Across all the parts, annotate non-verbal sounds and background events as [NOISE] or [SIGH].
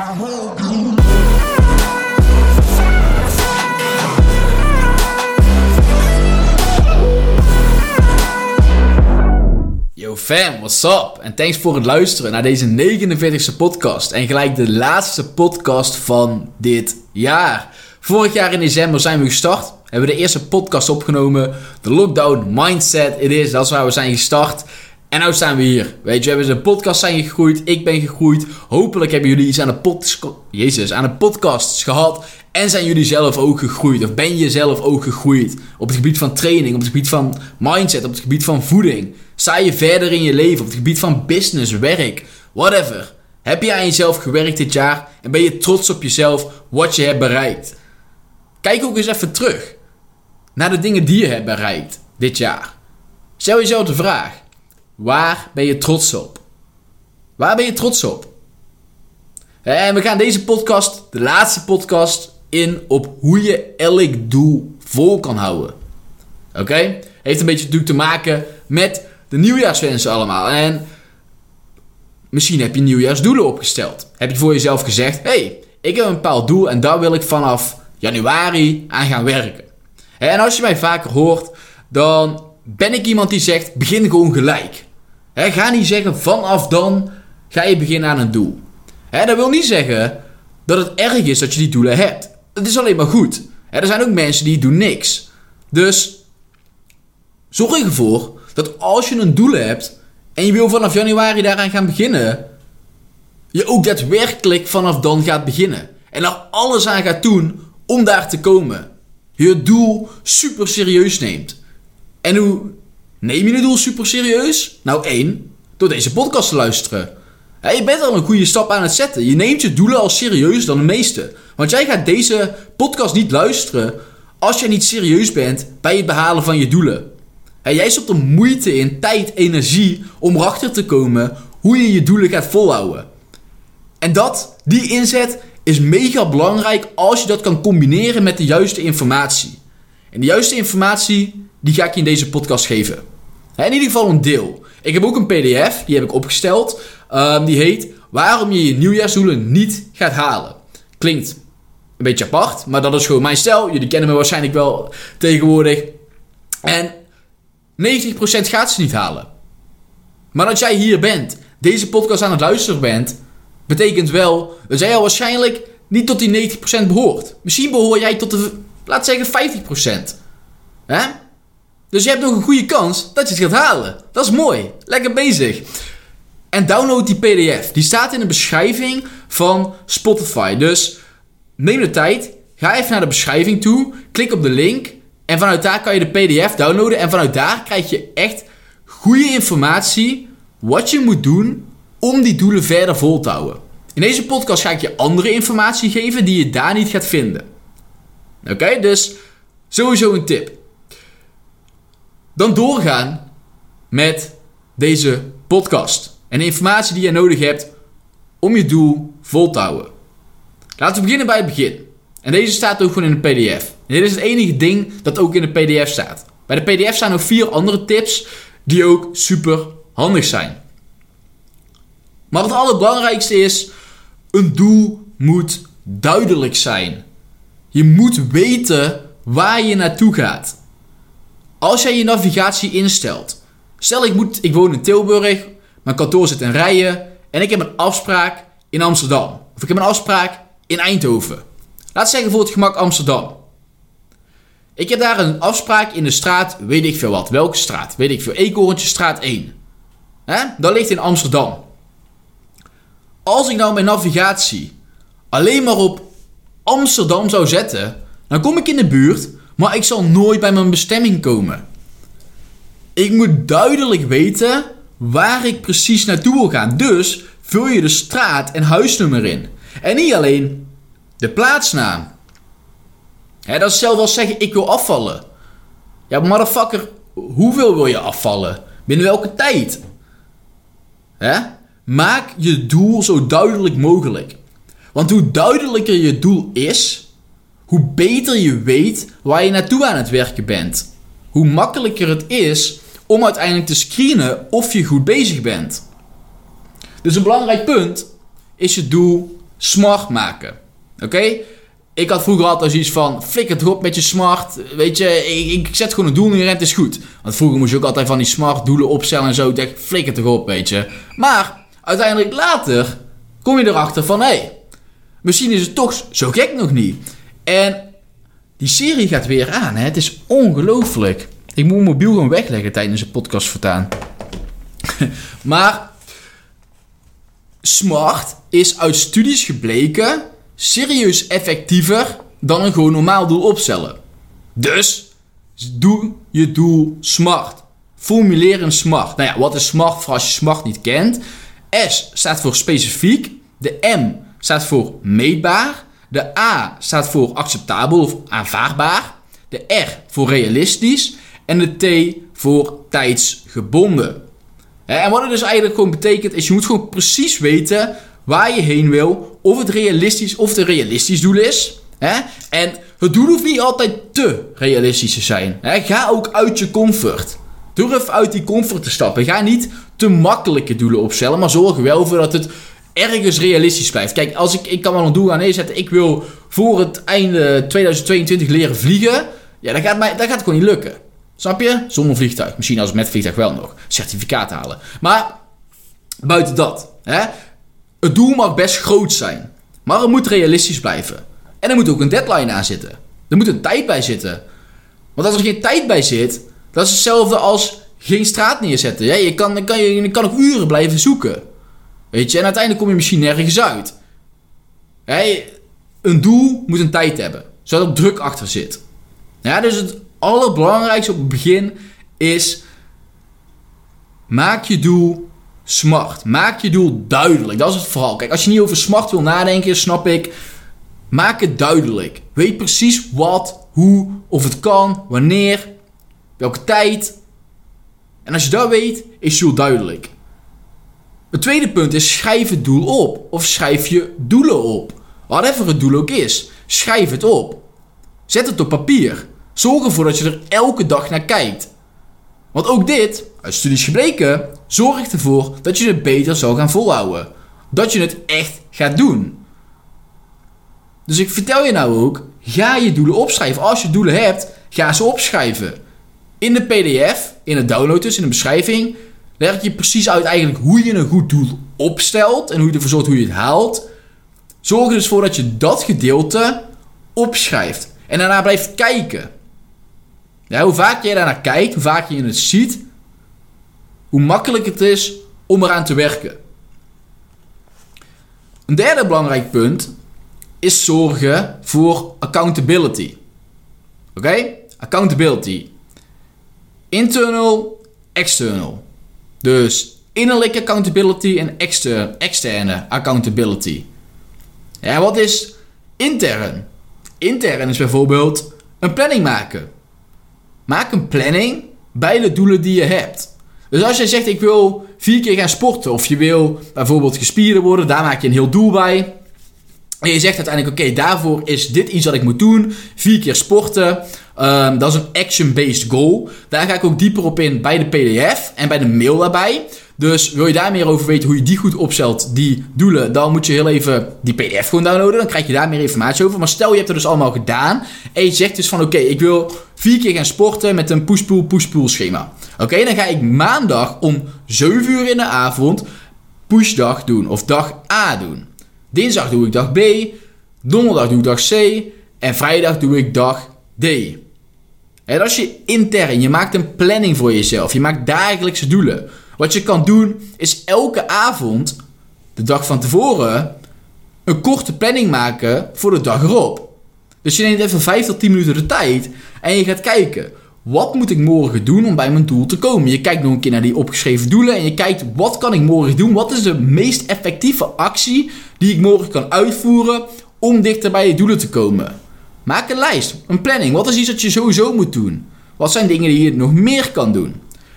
Yo fam, what's up? En thanks voor het luisteren naar deze 49ste podcast. En gelijk de laatste podcast van dit jaar. Vorig jaar in december zijn we gestart. Hebben we de eerste podcast opgenomen. De lockdown mindset it is. Dat is waar we zijn gestart. En nu staan we hier. Weet je, we hebben de podcast zijn gegroeid. Ik ben gegroeid. Hopelijk hebben jullie iets aan de, pod Jezus, aan de podcasts gehad. En zijn jullie zelf ook gegroeid? Of ben je zelf ook gegroeid? Op het gebied van training, op het gebied van mindset, op het gebied van voeding. Sta je verder in je leven op het gebied van business, werk, whatever. Heb je aan jezelf gewerkt dit jaar en ben je trots op jezelf wat je hebt bereikt? Kijk ook eens even terug naar de dingen die je hebt bereikt dit jaar. Stel jezelf de vraag: waar ben je trots op? Waar ben je trots op? En we gaan deze podcast, de laatste podcast, in op hoe je elk doel vol kan houden. Oké? Heeft een beetje natuurlijk te maken met de nieuwjaarswensen allemaal. En misschien heb je nieuwjaarsdoelen opgesteld. Heb je voor jezelf gezegd: hey, ik heb een bepaald doel en daar wil ik vanaf januari aan gaan werken. En als je mij vaker hoort, dan ben ik iemand die zegt: begin gewoon gelijk. Ga niet zeggen vanaf dan ga je beginnen aan een doel. dat wil niet zeggen dat het erg is dat je die doelen hebt. Het is alleen maar goed. er zijn ook mensen die doen niks. Dus zorg ervoor dat als je een doel hebt en je wil vanaf januari daaraan gaan beginnen, je ook daadwerkelijk vanaf dan gaat beginnen. En er alles aan gaat doen om daar te komen. Je doel super serieus neemt. En hoe neem je het doel super serieus? Nou één, door deze podcast te luisteren. je bent al een goede stap aan het zetten. Je neemt je doelen al serieus dan de meeste. Want jij gaat deze podcast niet luisteren als jij niet serieus bent bij het behalen van je doelen. En jij stopt er moeite in, tijd, energie om erachter te komen hoe je je doelen gaat volhouden. En dat, die inzet, is mega belangrijk als je dat kan combineren met de juiste informatie. En de juiste informatie, die ga ik je in deze podcast geven. In ieder geval een deel. Ik heb ook een pdf, die heb ik opgesteld. Ehm, die heet Waarom je je nieuwjaarsdoelen niet gaat halen. Klinkt een beetje apart, maar dat is gewoon mijn stijl. Jullie kennen me waarschijnlijk wel tegenwoordig. En 90% gaat ze niet halen. Maar als jij hier bent, deze podcast aan het luisteren bent, betekent wel dat jij al waarschijnlijk niet tot die 90% behoort. Misschien behoor jij tot de, laat zeggen, 50%. Hè? Dus je hebt nog een goede kans dat je het gaat halen. Dat is mooi. Lekker bezig. En download die PDF. Die staat in de beschrijving van Spotify. Dus neem de tijd. Ga even naar de beschrijving toe. Klik op de link. En vanuit daar kan je de PDF downloaden. En vanuit daar krijg je echt goede informatie wat je moet doen om die doelen verder vol te houden. In deze podcast ga ik je andere informatie geven die je daar niet gaat vinden. Oké, dus sowieso een tip. Dan doorgaan met deze podcast. En de informatie die je nodig hebt om je doel vol te houden. Laten we beginnen bij het begin. En deze staat ook gewoon in de PDF. En dit is het enige ding dat ook in de PDF staat. Bij de PDF staan nog vier andere tips die ook super handig zijn. Maar het allerbelangrijkste is: een doel moet duidelijk zijn. Je moet weten waar je naartoe gaat. Als jij je navigatie instelt, stel ik, moet, ik woon in Tilburg, mijn kantoor zit in Rijen en ik heb een afspraak in Amsterdam. Of ik heb een afspraak in Eindhoven. Laat zeggen voor het gemak Amsterdam. Ik heb daar een afspraak in de straat, weet ik veel wat. Welke straat? Weet ik veel. Eekhoorntjesstraat 1. Hè? Dat ligt in Amsterdam. Als ik nou mijn navigatie alleen maar op Amsterdam zou zetten, dan kom ik in de buurt, maar ik zal nooit bij mijn bestemming komen. Ik moet duidelijk weten waar ik precies naartoe wil gaan. Dus vul je de straat en huisnummer in. En niet alleen de plaatsnaam. Dat is zelf als zeggen, ik wil afvallen. Ja, motherfucker, hoeveel wil je afvallen? Binnen welke tijd? Maak je doel zo duidelijk mogelijk. Want hoe duidelijker je doel is, hoe beter je weet waar je naartoe aan het werken bent. Hoe makkelijker het is om uiteindelijk te screenen of je goed bezig bent. Dus een belangrijk punt is je doel smart maken. Oké? Ik had vroeger altijd zoiets van, flikker het op met je smart. Weet je, ik, ik zet gewoon een doel neer en het is goed. Want vroeger moest je ook altijd van die smart doelen opstellen en zo. Ik dacht, flikker toch op, weet je. Maar, uiteindelijk later, kom je erachter van, hé, hey, misschien is het toch zo gek nog niet. En die serie gaat weer aan, hè. Het is ongelooflijk. Ik moet mijn mobiel gewoon wegleggen tijdens de podcast voortaan. [LAUGHS] maar, smart is uit studies gebleken serieus effectiever dan een gewoon normaal doel opstellen. Dus doe je doel smart. Formuleer een smart. Nou ja, wat is smart voor als je smart niet kent? S staat voor specifiek. De M staat voor meetbaar. De A staat voor acceptabel of aanvaardbaar. De R voor realistisch. En de T voor tijdsgebonden. En wat het dus eigenlijk gewoon betekent, is je moet gewoon precies weten waar je heen wil, of het realistisch of het realistisch doel is. En het doel hoeft niet altijd te realistisch te zijn. Ga ook uit je comfort. Durf uit die comfort te stappen. Ga niet te makkelijke doelen opstellen, maar zorg wel voor dat het ergens realistisch blijft. Kijk, als ik, ik kan wel een doel aan neerzetten. Ik wil voor het einde 2022 leren vliegen. Ja, dat gaat, mij, dat gaat gewoon niet lukken. Snap je? Zonder vliegtuig. Misschien als met vliegtuig wel nog. Certificaat halen. Maar buiten dat. Hè? Het doel mag best groot zijn, maar het moet realistisch blijven. En er moet ook een deadline aan zitten. Er moet een tijd bij zitten. Want als er geen tijd bij zit, dat is hetzelfde als geen straat neerzetten. Ja, je, kan, kan, je, je kan ook uren blijven zoeken. Weet je, en uiteindelijk kom je misschien nergens uit. een doel moet een tijd hebben, zodat er druk achter zit. Ja, dus het allerbelangrijkste op het begin is: maak je doel smart. Maak je doel duidelijk. Dat is het vooral. Kijk, als je niet over smart wil nadenken, snap ik. Maak het duidelijk. Weet precies wat, hoe, of het kan, wanneer, welke tijd. En als je dat weet, is je doel duidelijk. Het tweede punt is schrijf het doel op. Of schrijf je doelen op. Whatever het doel ook is. Schrijf het op. Zet het op papier. Zorg ervoor dat je er elke dag naar kijkt. Want ook dit, uit studies gebleken, zorgt ervoor dat je het beter zal gaan volhouden. Dat je het echt gaat doen. Dus ik vertel je nou ook, ga je doelen opschrijven. Als je doelen hebt, ga ze opschrijven. In de pdf, in het download dus, in de beschrijving, ik je precies uit eigenlijk hoe je een goed doel opstelt en hoe je ervoor zorgt hoe je het haalt. Zorg er dus voor dat je dat gedeelte opschrijft. En daarna blijft kijken. Hoe vaak jij daarnaar kijkt, hoe vaak je het ziet, hoe makkelijk het is om eraan te werken. Een derde belangrijk punt is zorgen voor accountability. Oké? Accountability. Internal, external. Dus innerlijke accountability en externe, externe accountability. Ja, wat is intern? Intern is bijvoorbeeld een planning maken. Maak een planning bij de doelen die je hebt. Dus als jij zegt ik wil vier keer gaan sporten of je wil bijvoorbeeld gespierd worden, daar maak je een heel doel bij. En je zegt uiteindelijk oké, daarvoor is dit iets wat ik moet doen. Vier keer sporten. Um, dat is een action-based goal. Daar ga ik ook dieper op in bij de PDF en bij de mail daarbij. Dus wil je daar meer over weten hoe je die goed opstelt, die doelen, dan moet je heel even die PDF gewoon downloaden. Dan krijg je daar meer informatie over. Maar stel je hebt het dus allemaal gedaan en je zegt dus van oké, ik wil vier keer gaan sporten met een push-pull, push-pull schema. Oké, dan ga ik maandag om 7 uur in de avond pushdag doen of dag A doen. Dinsdag doe ik dag B, donderdag doe ik dag C en vrijdag doe ik dag D. En als je intern, je maakt een planning voor jezelf, je maakt dagelijkse doelen. Wat je kan doen is elke avond, de dag van tevoren, een korte planning maken voor de dag erop. Dus je neemt even 5 tot 10 minuten de tijd en je gaat kijken. Wat moet ik morgen doen om bij mijn doel te komen? Je kijkt nog een keer naar die opgeschreven doelen en je kijkt wat kan ik morgen doen? Wat is de meest effectieve actie die ik morgen kan uitvoeren om dichter bij je doelen te komen? Maak een lijst, een planning. Wat is iets dat je sowieso moet doen? Wat zijn dingen die je nog meer kan doen?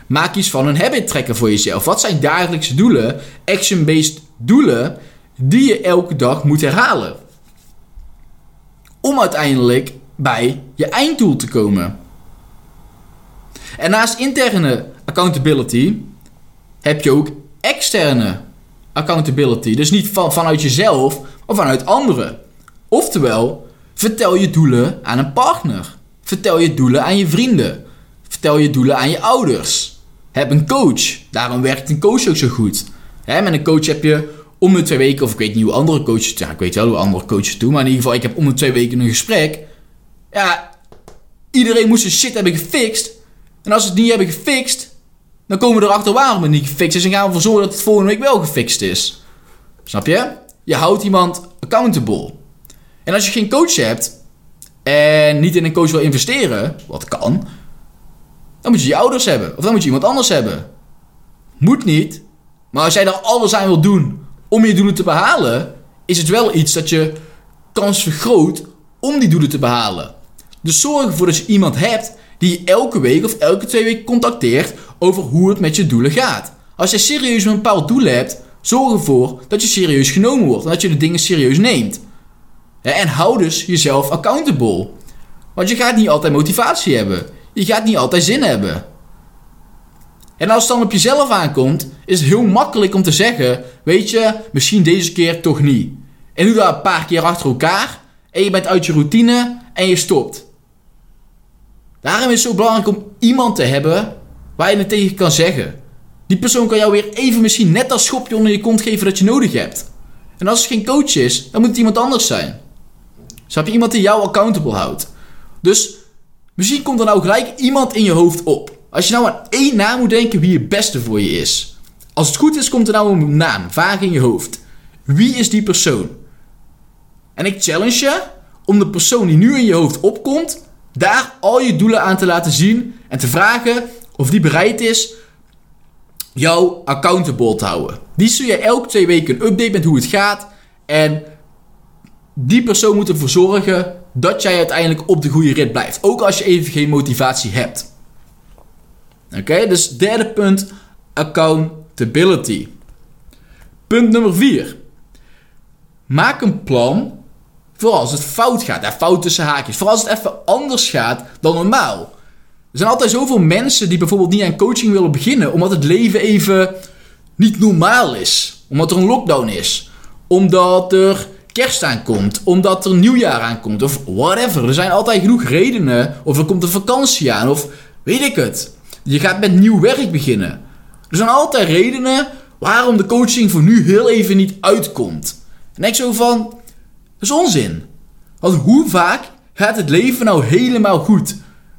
Maak iets van een habit trekken voor jezelf. Wat zijn dagelijkse doelen, action-based doelen, die je elke dag moet herhalen? Om uiteindelijk bij je einddoel te komen. En naast interne accountability heb je ook externe accountability. Dus niet van, vanuit jezelf, of vanuit anderen. Oftewel, vertel je doelen aan een partner. Vertel je doelen aan je vrienden. Vertel je doelen aan je ouders. Heb een coach. Daarom werkt een coach ook zo goed. met een coach heb je om de twee weken, of ik weet niet hoe andere coaches, ja, ik weet wel hoe andere coaches doen, maar in ieder geval, ik heb om de twee weken een gesprek. Ja, iedereen moest zijn shit hebben gefixt. En als ze het niet hebben gefixt, dan komen we erachter waarom het niet gefixt is en gaan we ervoor zorgen dat het volgende week wel gefixt is. Snap je? Je houdt iemand accountable. En als je geen coach hebt en niet in een coach wil investeren, wat kan, dan moet je je ouders hebben. Of dan moet je iemand anders hebben. Moet niet. Maar als jij er alles aan wil doen om je doelen te behalen, is het wel iets dat je kans vergroot om die doelen te behalen. Dus zorg ervoor dat je iemand hebt die je elke week of elke twee weken contacteert over hoe het met je doelen gaat. Als je serieus een bepaald doel hebt, zorg ervoor dat je serieus genomen wordt en dat je de dingen serieus neemt. En hou dus jezelf accountable. Want je gaat niet altijd motivatie hebben. Je gaat niet altijd zin hebben. En als het dan op jezelf aankomt, is het heel makkelijk om te zeggen: Weet je, misschien deze keer toch niet. En doe dat een paar keer achter elkaar. En je bent uit je routine en je stopt. Daarom is het zo belangrijk om iemand te hebben waar je het tegen kan zeggen. Die persoon kan jou weer even misschien net dat schopje onder je kont geven dat je nodig hebt. En als het geen coach is, dan moet het iemand anders zijn. Snap je? Iemand die jou accountable houdt. Dus misschien komt er nou gelijk iemand in je hoofd op. Als je nou aan één naam moet denken wie het beste voor je is. Als het goed is, komt er nou een naam, vaag in je hoofd. Wie is die persoon? En ik challenge je om de persoon die nu in je hoofd opkomt, daar al je doelen aan te laten zien en te vragen of die bereid is jou accountable te houden. Die zul je elke twee weken een update met hoe het gaat en die persoon moet ervoor zorgen dat jij uiteindelijk op de goede rit blijft. Ook als je even geen motivatie hebt. Oké, dus derde punt, accountability. Punt nummer vier. Maak een plan voor als het fout gaat. Ja, fout tussen haakjes. Voor als het even anders gaat dan normaal. Er zijn altijd zoveel mensen die bijvoorbeeld niet aan coaching willen beginnen. Omdat het leven even niet normaal is. Omdat er een lockdown is. Omdat er kerst aankomt. Omdat er nieuwjaar aankomt. Of whatever. Er zijn altijd genoeg redenen. Of er komt een vakantie aan. Of weet ik het. Je gaat met nieuw werk beginnen. Er zijn altijd redenen waarom de coaching voor nu heel even niet uitkomt. En ik zo van, dat is onzin. Want hoe vaak gaat het leven nou helemaal goed?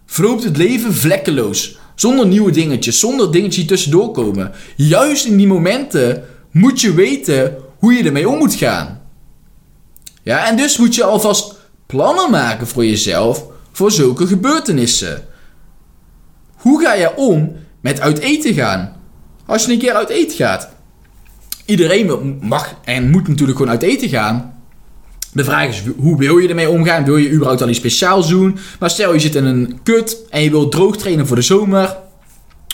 Verloopt het leven vlekkeloos? Zonder nieuwe dingetjes, zonder dingetjes die tussendoor komen. Juist in die momenten moet je weten hoe je ermee om moet gaan. Ja, en dus moet je alvast plannen maken voor jezelf voor zulke gebeurtenissen. Hoe ga je om met uit eten gaan? Als je een keer uit eten gaat. Iedereen mag en moet natuurlijk gewoon uit eten gaan. De vraag is, hoe wil je ermee omgaan? Wil je überhaupt al iets speciaals doen? Maar stel je zit in een kut en je wilt droog trainen voor de zomer.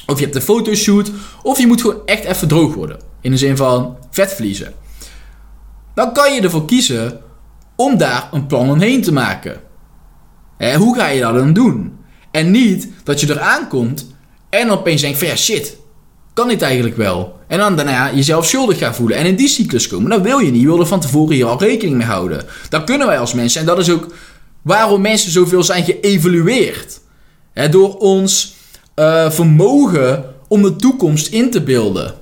Of je hebt een fotoshoot. Of je moet gewoon echt even droog worden. In de zin van vetvliezen. Dan kan je ervoor kiezen om daar een plan omheen te maken. hoe ga je dat dan doen? En niet dat je eraan komt en opeens denkt van ja shit, kan dit eigenlijk wel? En dan daarna jezelf schuldig gaan voelen en in die cyclus komen. Dat wil je niet. Je wil er van tevoren hier al rekening mee houden. Dat kunnen wij als mensen. En dat is ook waarom mensen zoveel zijn geëvalueerd. door ons uh, vermogen om de toekomst in te beelden.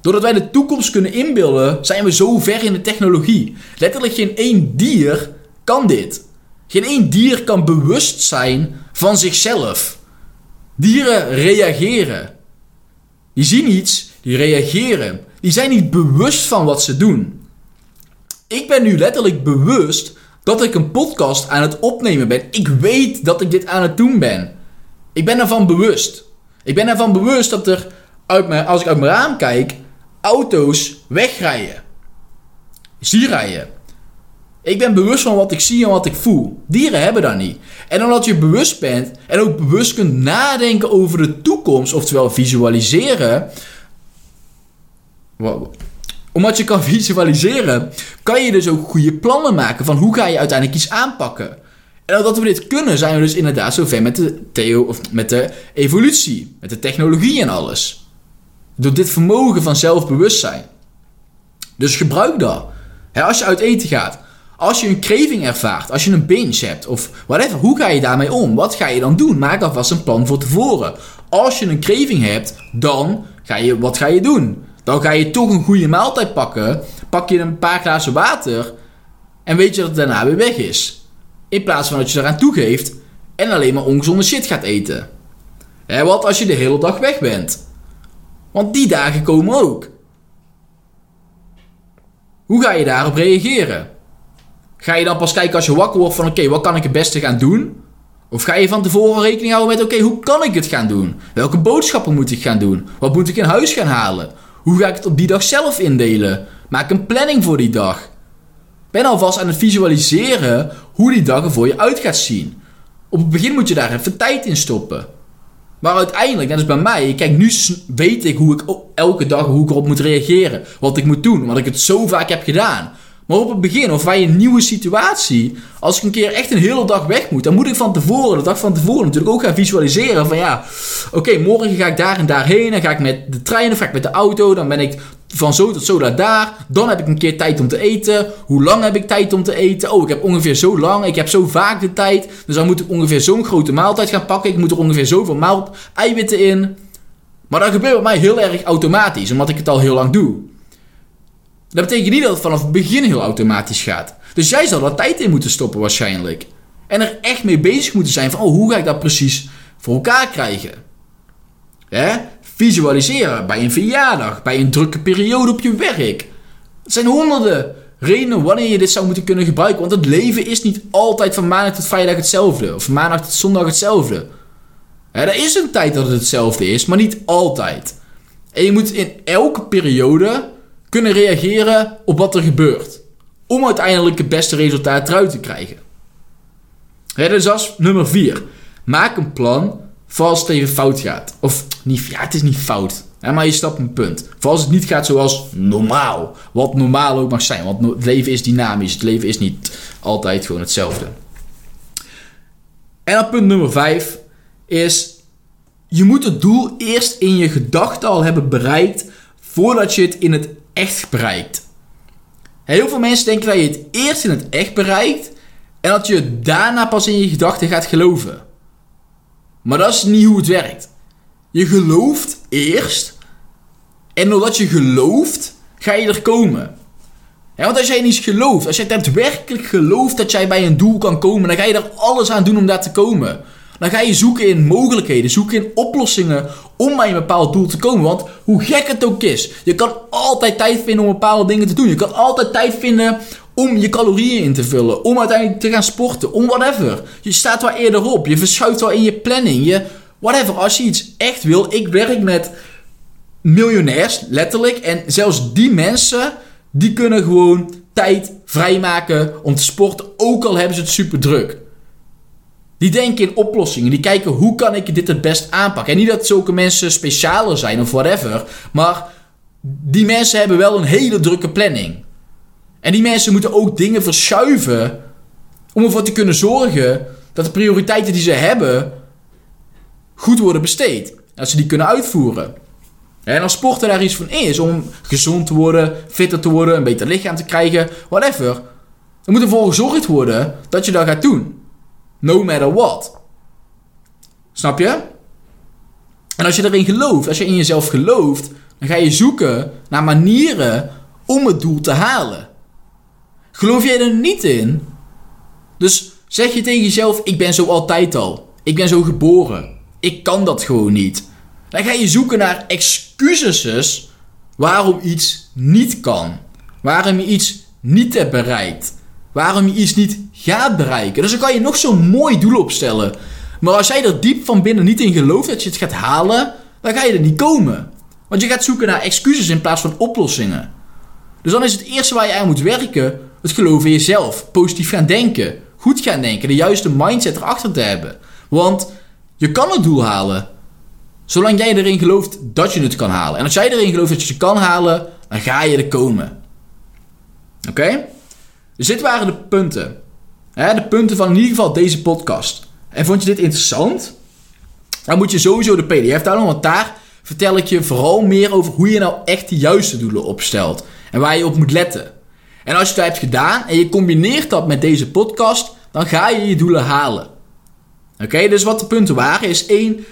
Doordat wij de toekomst kunnen inbeelden, zijn we zo ver in de technologie. Letterlijk geen één dier kan dit. Geen één dier kan bewust zijn van zichzelf. Dieren reageren. Die zien iets, die reageren. Die zijn niet bewust van wat ze doen. Ik ben nu letterlijk bewust dat ik een podcast aan het opnemen ben. Ik weet dat ik dit aan het doen ben. Ik ben ervan bewust. Ik ben ervan bewust dat er, uit mijn, als ik uit mijn raam kijk, auto's wegrijden. Zie rijden. Ik ben bewust van wat ik zie en wat ik voel. Dieren hebben dat niet. En omdat je bewust bent en ook bewust kunt nadenken over de toekomst, oftewel visualiseren. Wow. Omdat je kan [LAUGHS] visualiseren, kan je dus ook goede plannen maken van hoe ga je uiteindelijk iets aanpakken. En omdat we dit kunnen, zijn we dus inderdaad zo ver met de, theo of met de evolutie, met de technologie en alles. Door dit vermogen van zelfbewustzijn. Dus gebruik dat. als je uit eten gaat, als je een craving ervaart, als je een binge hebt of whatever, hoe ga je daarmee om? Wat ga je dan doen? Maak alvast een plan voor tevoren. Als je een craving hebt, dan ga je, wat ga je doen? Dan ga je toch een goede maaltijd pakken, pak je een paar glazen water en weet je dat het daarna weer weg is. In plaats van dat je eraan toegeeft en alleen maar ongezonde shit gaat eten. Hè, wat als je de hele dag weg bent? Want die dagen komen ook. Hoe ga je daarop reageren? Ga je dan pas kijken als je wakker wordt van oké, wat kan ik het beste gaan doen? Of ga je van tevoren rekening houden met oké, hoe kan ik het gaan doen? Welke boodschappen moet ik gaan doen? Wat moet ik in huis gaan halen? Hoe ga ik het op die dag zelf indelen? Maak een planning voor die dag. Ben alvast aan het visualiseren hoe die dag er voor je uit gaat zien. Op het begin moet je daar even tijd in stoppen. Maar uiteindelijk, net als bij mij, kijk, nu weet ik hoe ik elke dag hoe ik erop moet reageren. Wat ik moet doen, wat ik het zo vaak heb gedaan. Maar op het begin, of bij een nieuwe situatie, als ik een keer echt een hele dag weg moet, dan moet ik van tevoren, de dag van tevoren natuurlijk ook gaan visualiseren van ja, oké, morgen ga ik daar en daarheen, dan ga ik met de trein of ga ik met de auto, dan ben ik van zo tot zo naar daar, dan heb ik een keer tijd om te eten, hoe lang heb ik tijd om te eten, oh, ik heb ongeveer zo lang, ik heb zo vaak de tijd, dus dan moet ik ongeveer zo'n grote maaltijd gaan pakken, ik moet er ongeveer zoveel maal eiwitten in. Maar dat gebeurt bij mij heel erg automatisch, omdat ik het al heel lang doe. Dat betekent niet dat het vanaf het begin heel automatisch gaat. Dus jij zal er tijd in moeten stoppen waarschijnlijk. En er echt mee bezig moeten zijn van, oh, hoe ga ik dat precies voor elkaar krijgen? Hè? Visualiseren bij een verjaardag, bij een drukke periode op je werk. Het zijn honderden redenen wanneer je dit zou moeten kunnen gebruiken. Want het leven is niet altijd van maandag tot vrijdag hetzelfde. Of van maandag tot zondag hetzelfde. Hè, er is een tijd dat het hetzelfde is, maar niet altijd. En je moet in elke periode kunnen reageren op wat er gebeurt. Om uiteindelijk het beste resultaat eruit te krijgen. Hè, dus als nummer 4. Maak een plan voor als het even fout gaat. Of niet, ja, het is niet fout. Maar je stapt een punt. Voor als het niet gaat zoals normaal. Wat normaal ook mag zijn. Want het leven is dynamisch. Het leven is niet altijd gewoon hetzelfde. En dan punt nummer 5 is. Je moet het doel eerst in je gedachten al hebben bereikt. Voordat je het in het echt bereikt. Heel veel mensen denken dat je het eerst in het echt bereikt en dat je daarna pas in je gedachten gaat geloven. Maar dat is niet hoe het werkt. Je gelooft eerst en doordat je gelooft, ga je er komen. want als jij niet gelooft, als jij daadwerkelijk gelooft dat jij bij een doel kan komen, dan ga je er alles aan doen om daar te komen. Dan ga je zoeken in mogelijkheden, zoeken in oplossingen om bij een bepaald doel te komen. Want hoe gek het ook is, je kan altijd tijd vinden om bepaalde dingen te doen. Je kan altijd tijd vinden om je calorieën in te vullen, om uiteindelijk te gaan sporten, om whatever. Je staat wel eerder op, je verschuift wel in je planning, je whatever. Als je iets echt wil, ik werk met miljonairs, letterlijk. En zelfs die mensen, die kunnen gewoon tijd vrijmaken om te sporten, ook al hebben ze het super druk. Die denken in oplossingen. Die kijken hoe kan ik dit het best aanpakken. En niet dat zulke mensen specialer zijn of whatever. Maar die mensen hebben wel een hele drukke planning. En die mensen moeten ook dingen verschuiven. Om ervoor te kunnen zorgen dat de prioriteiten die ze hebben goed worden besteed. Dat ze die kunnen uitvoeren. En als sporten daar iets van is, om gezond te worden, fitter te worden, een beter lichaam te krijgen, whatever. Dan moet ervoor gezorgd worden dat je dat gaat doen. No matter what. Snap je? En als je erin gelooft, als je in jezelf gelooft, dan ga je zoeken naar manieren om het doel te halen. Geloof jij er niet in? Dus zeg je tegen jezelf: Ik ben zo altijd al. Ik ben zo geboren. Ik kan dat gewoon niet. Dan ga je zoeken naar excuses waarom iets niet kan. Waarom je iets niet hebt bereikt. Waarom je iets niet gaat bereiken. Dus dan kan je nog zo'n mooi doel opstellen. Maar als jij er diep van binnen niet in gelooft dat je het gaat halen, dan ga je er niet komen. Want je gaat zoeken naar excuses in plaats van oplossingen. Dus dan is het eerste waar je aan moet werken, het geloven in jezelf. Positief gaan denken. Goed gaan denken. De juiste mindset erachter te hebben. Want je kan het doel halen. Zolang jij erin gelooft dat je het kan halen. En als jij erin gelooft dat je het kan halen, dan ga je er komen. Oké? Dus dit waren de punten. Hè, de punten van in ieder geval deze podcast. En vond je dit interessant? Dan moet je sowieso de PDF downloaden, want daar vertel ik je vooral meer over hoe je nou echt de juiste doelen opstelt. En waar je op moet letten. En als je dat hebt gedaan en je combineert dat met deze podcast, dan ga je je doelen halen. Oké, dus wat de punten waren is één,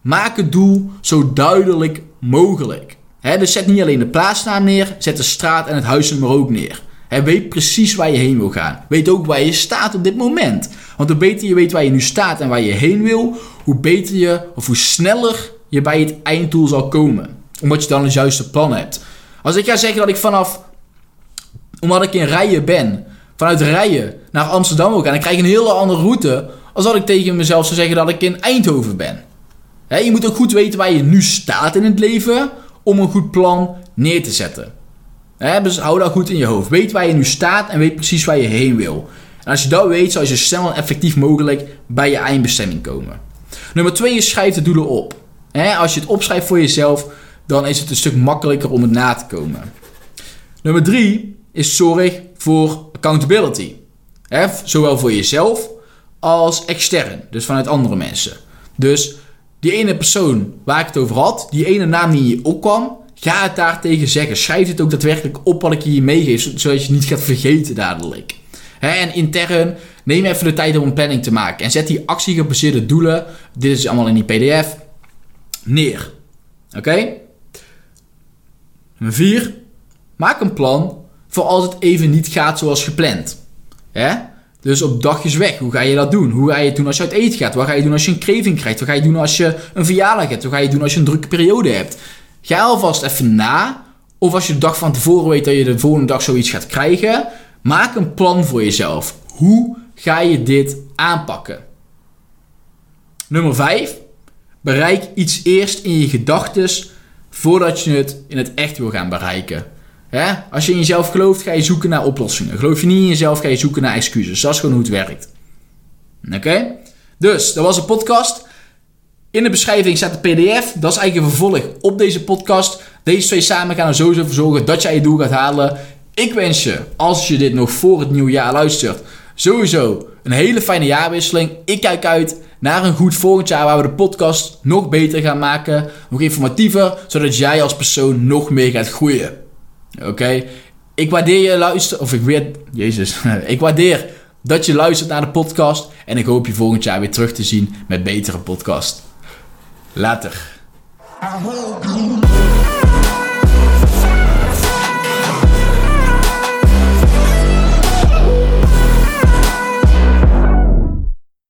maak het doel zo duidelijk mogelijk. dus zet niet alleen de plaatsnaam neer, zet de straat en het huisnummer ook neer. He, weet precies waar je heen wil gaan. Weet ook waar je staat op dit moment. Want hoe beter je weet waar je nu staat en waar je heen wil, hoe beter je of hoe sneller je bij het einddoel zal komen. Omdat je dan het juiste plan hebt. Als ik ga zeggen dat ik vanaf, omdat ik in Rijen ben, vanuit Rijen naar Amsterdam wil gaan, dan krijg ik een hele andere route. Als dat ik tegen mezelf zou zeggen dat ik in Eindhoven ben. je moet ook goed weten waar je nu staat in het leven om een goed plan neer te zetten. Dus hou dat goed in je hoofd. Weet waar je nu staat en weet precies waar je heen wil. En als je dat weet, zal je zo snel en effectief mogelijk bij je eindbestemming komen. Nummer 2 is schrijf de doelen op. als je het opschrijft voor jezelf, dan is het een stuk makkelijker om het na te komen. Nummer 3 is zorg voor accountability. zowel voor jezelf als extern, dus vanuit andere mensen. Dus die ene persoon waar ik het over had, die ene naam die in je opkwam, ga het daar tegen zeggen. Schrijf het ook daadwerkelijk op wat ik je meegeef, zodat je het niet gaat vergeten dadelijk. en intern, neem even de tijd om een planning te maken. En zet die actiegebaseerde doelen, dit is allemaal in die pdf, neer. Oké? Nummer 4. Maak een plan voor als het even niet gaat zoals gepland. Dus op dagjes weg, hoe ga je dat doen? Hoe ga je het doen als je uit eten gaat? Wat ga je doen als je een kreving krijgt? Wat ga je doen als je een verjaardag hebt? Wat ga je doen als je een drukke periode hebt? Ga alvast even na. Of als je de dag van tevoren weet dat je de volgende dag zoiets gaat krijgen. Maak een plan voor jezelf. Hoe ga je dit aanpakken? Nummer 5. Bereik iets eerst in je gedachten voordat je het in het echt wil gaan bereiken. Als je in jezelf gelooft, ga je zoeken naar oplossingen. Geloof je niet in jezelf, ga je zoeken naar excuses. Dat is gewoon hoe het werkt. Oké? Dus, dat was een podcast. In de beschrijving staat de PDF. Dat is eigenlijk een vervolg op deze podcast. Deze twee samen gaan er sowieso voor zorgen dat jij je doel gaat halen. Ik wens je, als je dit nog voor het nieuwe jaar luistert, sowieso een hele fijne jaarwisseling. Ik kijk uit naar een goed volgend jaar waar we de podcast nog beter gaan maken, nog informatiever, zodat jij als persoon nog meer gaat groeien. Oké? Ik waardeer je luister, of ik weet, jezus, [LAUGHS] ik waardeer dat je luistert naar de podcast en ik hoop je volgend jaar weer terug te zien met betere podcast. Later.